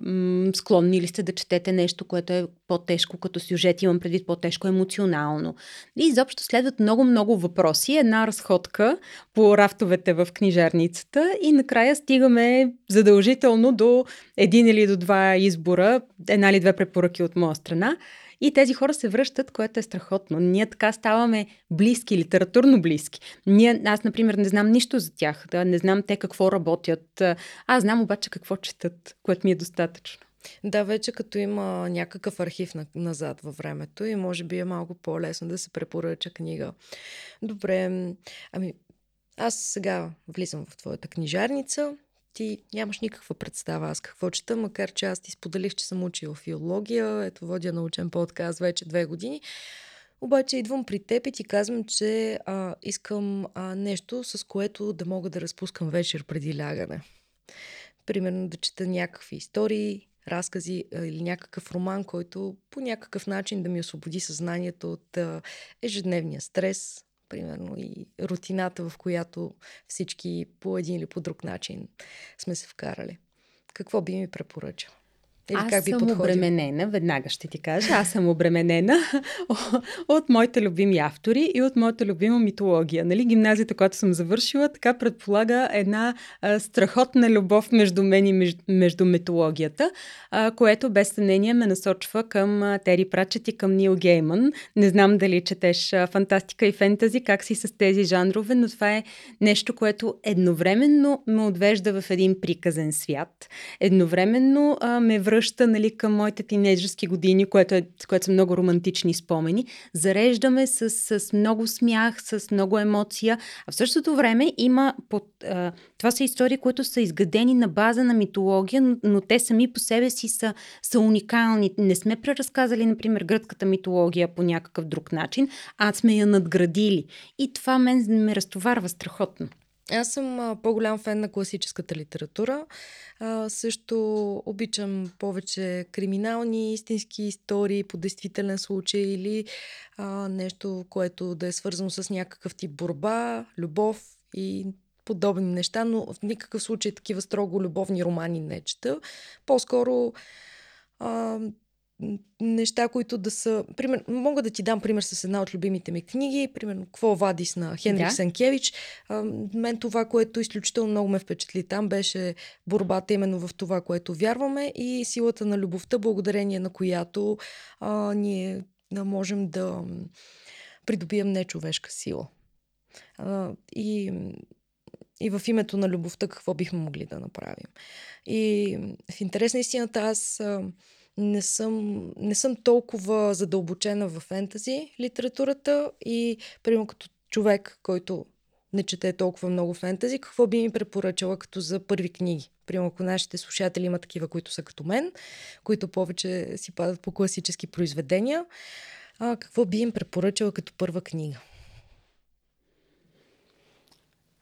склонни ли сте да четете нещо, което е по-тежко като сюжет, имам предвид по-тежко емоционално. И изобщо следват много-много въпроси, една разходка по рафтовете в книжарницата и накрая стигаме задължително до един или до два избора, една или две препоръки от моя страна. И тези хора се връщат, което е страхотно. Ние така ставаме близки, литературно близки. Ние, аз, например, не знам нищо за тях. Да, не знам те какво работят. Аз знам обаче какво четат, което ми е достатъчно. Да, вече като има някакъв архив на, назад във времето и може би е малко по-лесно да се препоръча книга. Добре, ами аз сега влизам в твоята книжарница ти нямаш никаква представа аз какво чета, макар че аз ти споделих, че съм учила филология, ето водя научен подкаст вече две години. Обаче идвам при теб и ти казвам, че а, искам а, нещо, с което да мога да разпускам вечер преди лягане. Примерно да чета някакви истории, разкази или някакъв роман, който по някакъв начин да ми освободи съзнанието от ежедневния стрес, примерно, и рутината, в която всички по един или по друг начин сме се вкарали. Какво би ми препоръчал? Или аз как би съм подходил? обременена, веднага ще ти кажа, аз съм обременена [LAUGHS] от моите любими автори и от моята любима митология. Нали, гимназията, която съм завършила, така предполага една а, страхотна любов между мен и между, между митологията, а, което без съмнение ме насочва към а, Тери Прачет и към Нил Гейман. Не знам дали четеш а, фантастика и фентази, как си с тези жанрове, но това е нещо, което едновременно ме отвежда в един приказен свят. Едновременно а, ме връща връща нали, към моите тинейджерски години, което, е, което са много романтични спомени. Зареждаме с, с много смях, с много емоция, а в същото време има под, а, това са истории, които са изградени на база на митология, но, но те сами по себе си са, са уникални. Не сме преразказали, например, гръцката митология по някакъв друг начин, а сме я надградили. И това мен ме разтоварва страхотно. Аз съм по-голям фен на класическата литература. А, също обичам повече криминални, истински истории по действителен случай или а, нещо, което да е свързано с някакъв тип борба, любов и подобни неща, но в никакъв случай такива строго любовни романи не чета. По-скоро а, неща, които да са... Пример, мога да ти дам пример с една от любимите ми книги, примерно Кво Вадис на Хенрик да. Сенкевич. А, мен това, което изключително много ме впечатли там, беше борбата именно в това, което вярваме и силата на любовта, благодарение на която а, ние да можем да придобием нечовешка сила. А, и и в името на любовта какво бихме могли да направим. И в интерес на истината аз не съм, не съм толкова задълбочена в фентази литературата и, примерно, като човек, който не чете толкова много фентази, какво би ми препоръчала като за първи книги? Примерно, ако нашите слушатели има такива, които са като мен, които повече си падат по класически произведения, а, какво би им препоръчала като първа книга?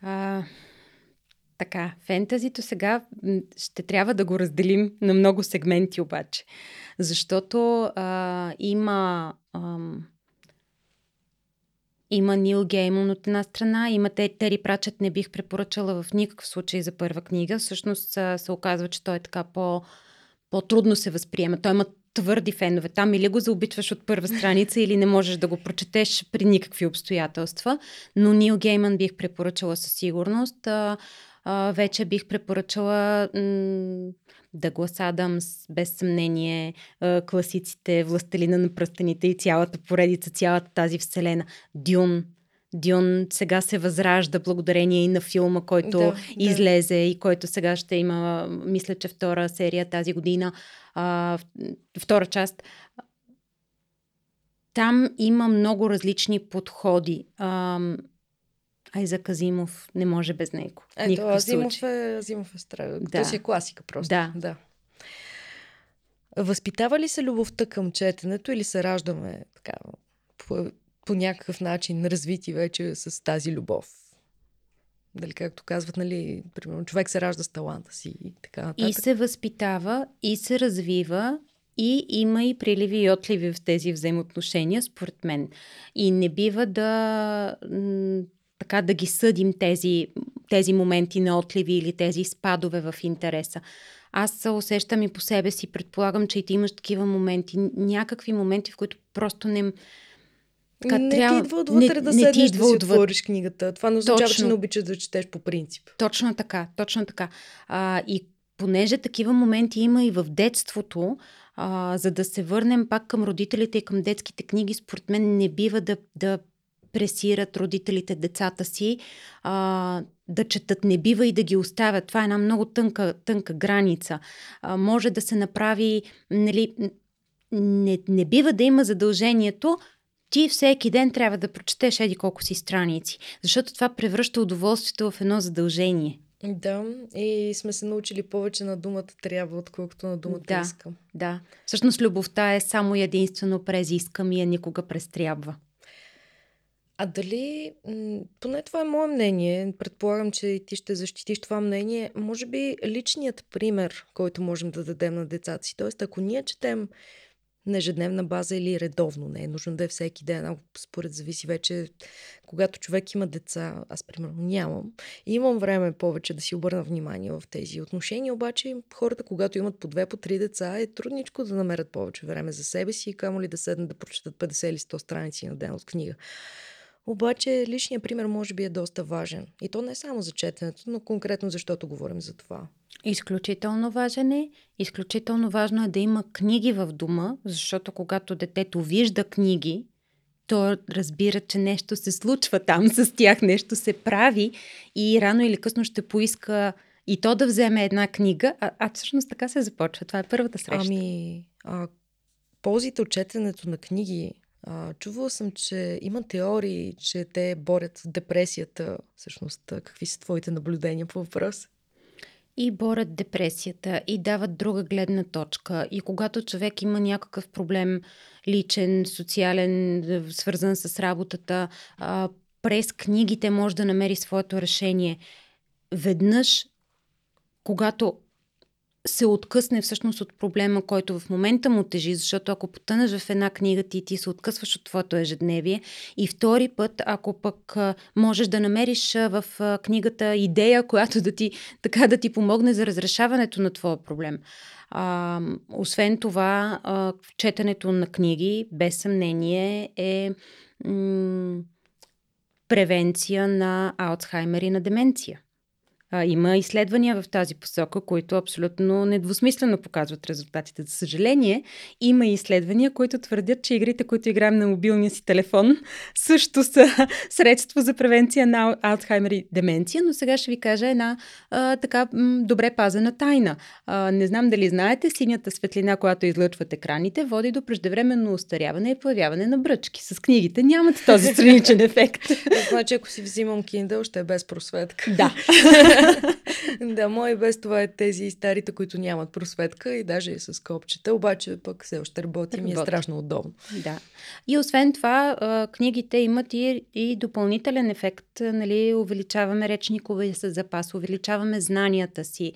А, така, фентазито сега ще трябва да го разделим на много сегменти обаче. Защото а, има... Ам, има Нил Геймон от една страна, има Тери Прачет, не бих препоръчала в никакъв случай за първа книга. Всъщност се оказва, че той е така по, по-трудно се възприема. Той има твърди фенове. Там или го заобичваш от първа страница, или не можеш да го прочетеш при никакви обстоятелства. Но Нил Гейман бих препоръчала със сигурност. А, вече бих препоръчала м- Дъглас Адамс, без съмнение, а, класиците, Властелина на пръстените и цялата поредица, цялата тази вселена. Дюн, Дюн сега се възражда благодарение и на филма, който да, излезе да. и който сега ще има, мисля, че втора серия тази година, а, втора част. Там има много различни подходи. А, Айза Казимов не може без него. Ето, Азимов е, Азимов е страх. Да. То си е класика просто. Да. да. Възпитава ли се любовта към четенето или се раждаме така, по, по някакъв начин развити вече с тази любов? Дали, както казват, нали, примерно, човек се ражда с таланта си и така нататък. И се възпитава, и се развива, и има и приливи и отливи в тези взаимоотношения, според мен. И не бива да така да ги съдим тези, тези моменти на отливи или тези спадове в интереса. Аз усещам и по себе си, предполагам, че и ти имаш такива моменти, някакви моменти, в които просто не... Така, не трябва... ти идва отвътре не, да седнеш не да си отвориш книгата. Това не означава, точно, че не обичаш да четеш по принцип. Точно така, точно така. А, и понеже такива моменти има и в детството, а, за да се върнем пак към родителите и към детските книги, според мен не бива да, да пресират родителите децата си а, да четат. Не бива и да ги оставят. Това е една много тънка, тънка граница. А, може да се направи, нали, не, не бива да има задължението ти всеки ден трябва да прочетеш еди колко си страници, защото това превръща удоволствието в едно задължение. Да, и сме се научили повече на думата трябва, отколкото на думата да, искам. Да, всъщност любовта е само единствено през искам и е никога през трябва. А дали, поне това е мое мнение, предполагам, че ти ще защитиш това мнение, може би личният пример, който можем да дадем на децата си. Тоест, ако ние четем на ежедневна база или редовно, не е нужно да е всеки ден, а според зависи вече, когато човек има деца, аз примерно нямам, имам време повече да си обърна внимание в тези отношения, обаче хората, когато имат по две, по три деца, е трудничко да намерят повече време за себе си и камо ли да седнат да прочитат 50 или 100 страници на ден от книга. Обаче личният пример може би е доста важен. И то не само за четенето, но конкретно защото говорим за това. Изключително важен е. Изключително важно е да има книги в дома, защото когато детето вижда книги, то разбира, че нещо се случва там с тях, нещо се прави и рано или късно ще поиска и то да вземе една книга, а, а всъщност така се започва. Това е първата среща. Ами, а, ползите от четенето на книги чувала съм, че има теории, че те борят депресията. Всъщност, какви са твоите наблюдения по въпрос? И борят депресията, и дават друга гледна точка. И когато човек има някакъв проблем личен, социален, свързан с работата, през книгите може да намери своето решение. Веднъж, когато се откъсне всъщност от проблема, който в момента му тежи, защото ако потънеш в една книга ти, ти се откъсваш от твоето ежедневие. И втори път, ако пък можеш да намериш в книгата идея, която да ти, така да ти помогне за разрешаването на твоя проблем. А, освен това, а, четенето на книги, без съмнение, е м- превенция на Алцхаймер и на деменция. А, има изследвания в тази посока, които абсолютно недвусмислено показват резултатите. За съжаление, има изследвания, които твърдят, че игрите, които играем на мобилния си телефон, [LAUGHS] също са [LAUGHS] средство за превенция на Алцхаймер и деменция, но сега ще ви кажа една а, така м- добре пазена тайна. А, не знам дали знаете, синята светлина, която излъчват екраните, води до преждевременно устаряване и появяване на бръчки. С книгите нямат този страничен [LAUGHS] ефект. Значи, ако си взимам Kindle, ще е без просветка. Да. [LAUGHS] да, мои без това е тези старите, които нямат просветка и даже и с копчета, обаче пък все още работи ми е страшно удобно. Да. И освен това, книгите имат и, и допълнителен ефект, нали, увеличаваме речниковия с запас, увеличаваме знанията си.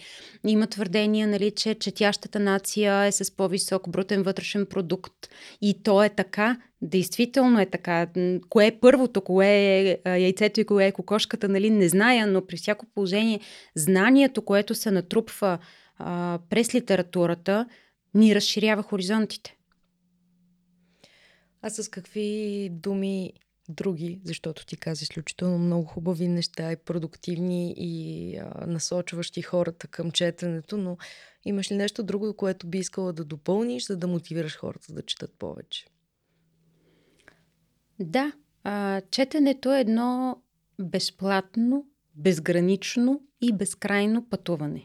Има твърдения, нали, че четящата нация е с по-висок брутен вътрешен продукт. И то е така, Действително е така. Кое е първото, кое е яйцето и кое е кокошката, нали, не зная, но при всяко положение знанието, което се натрупва а, през литературата, ни разширява хоризонтите. А с какви думи други, защото ти каза изключително много хубави неща и продуктивни и а, насочващи хората към четенето, но имаш ли нещо друго, което би искала да допълниш, за да мотивираш хората да четат повече? Да, а, четенето е едно безплатно, безгранично и безкрайно пътуване.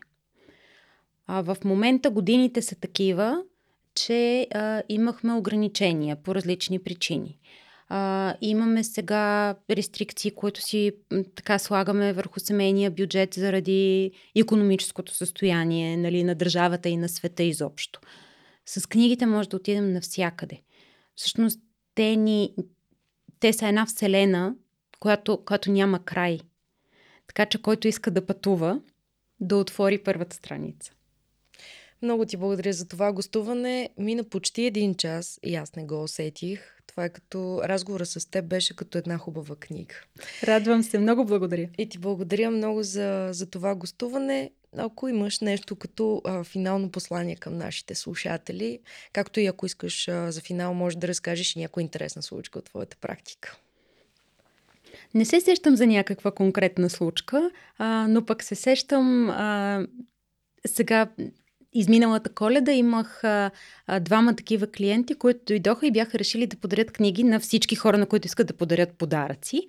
А в момента годините са такива, че а, имахме ограничения по различни причини. А, имаме сега рестрикции, които си така слагаме върху семейния бюджет заради економическото състояние нали, на държавата и на света изобщо. С книгите може да отидем навсякъде. Всъщност, те, ни, те са една вселена, която, която няма край. Така че който иска да пътува, да отвори първата страница. Много ти благодаря за това гостуване. Мина почти един час и аз не го усетих. Това е като разговора с теб беше като една хубава книга. Радвам се, много благодаря. И ти благодаря много за, за това гостуване. Ако имаш нещо като а, финално послание към нашите слушатели, както и ако искаш а, за финал, може да разкажеш и някоя интересна случка от твоята практика. Не се сещам за някаква конкретна случка, а, но пък се сещам а, сега изминалата коледа имах а, а, двама такива клиенти, които дойдоха и бяха решили да подарят книги на всички хора, на които искат да подарят подаръци.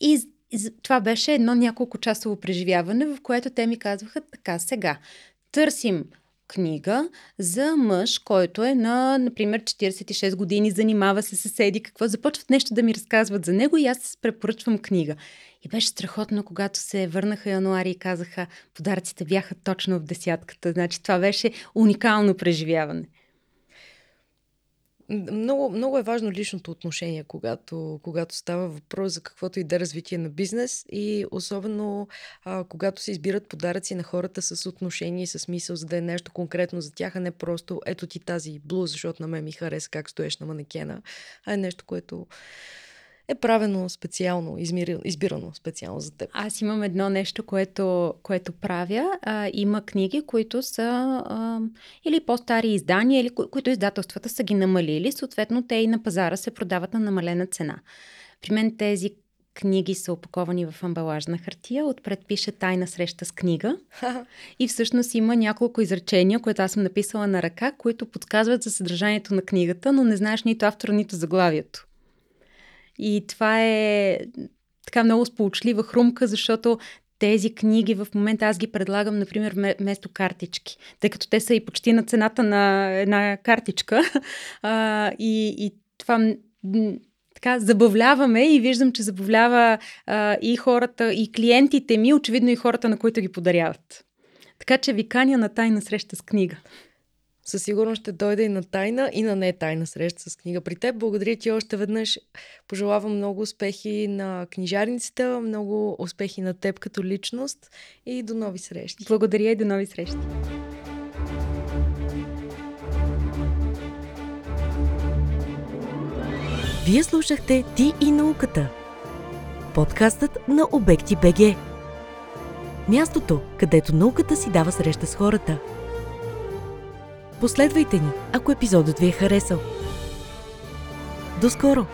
И това беше едно няколко часово преживяване, в което те ми казваха така сега. Търсим книга за мъж, който е на, например, 46 години, занимава се съседи, какво започват нещо да ми разказват за него и аз препоръчвам книга. И беше страхотно, когато се върнаха януари и казаха, подаръците бяха точно в десятката. Значи това беше уникално преживяване. Много, много е важно личното отношение, когато, когато става въпрос за каквото и да е развитие на бизнес и особено а, когато се избират подаръци на хората с отношение и с мисъл, за да е нещо конкретно за тях, а не просто ето ти тази блуз, защото на мен ми хареса как стоеш на манекена, а е нещо, което е правено специално, избирано специално за теб? Аз имам едно нещо, което, което правя. А, има книги, които са а, или по-стари издания, или ко- които издателствата са ги намалили. Съответно, те и на пазара се продават на намалена цена. При мен тези книги са опаковани в амбалажна хартия. Отпред пише тайна среща с книга. [LAUGHS] и всъщност има няколко изречения, които аз съм написала на ръка, които подсказват за съдържанието на книгата, но не знаеш нито автора, нито заглавието. И това е така много сполучлива хрумка, защото тези книги в момента аз ги предлагам, например, вместо картички, тъй като те са и почти на цената на една картичка. [LAUGHS] А, и, и това така забавляваме и виждам, че забавлява а, и хората, и клиентите ми, очевидно и хората, на които ги подаряват. Така че ви каня на тайна среща с книга със сигурност ще дойде и на тайна, и на не тайна среща с книга при теб. Благодаря ти още веднъж. Пожелавам много успехи на книжарницата, много успехи на теб като личност и до нови срещи. Благодаря и до нови срещи. Вие слушахте Ти и науката. Подкастът на Обекти БГ. Мястото, където науката си дава среща с хората – Последвайте ни, ако епизодът ви е харесал. До скоро!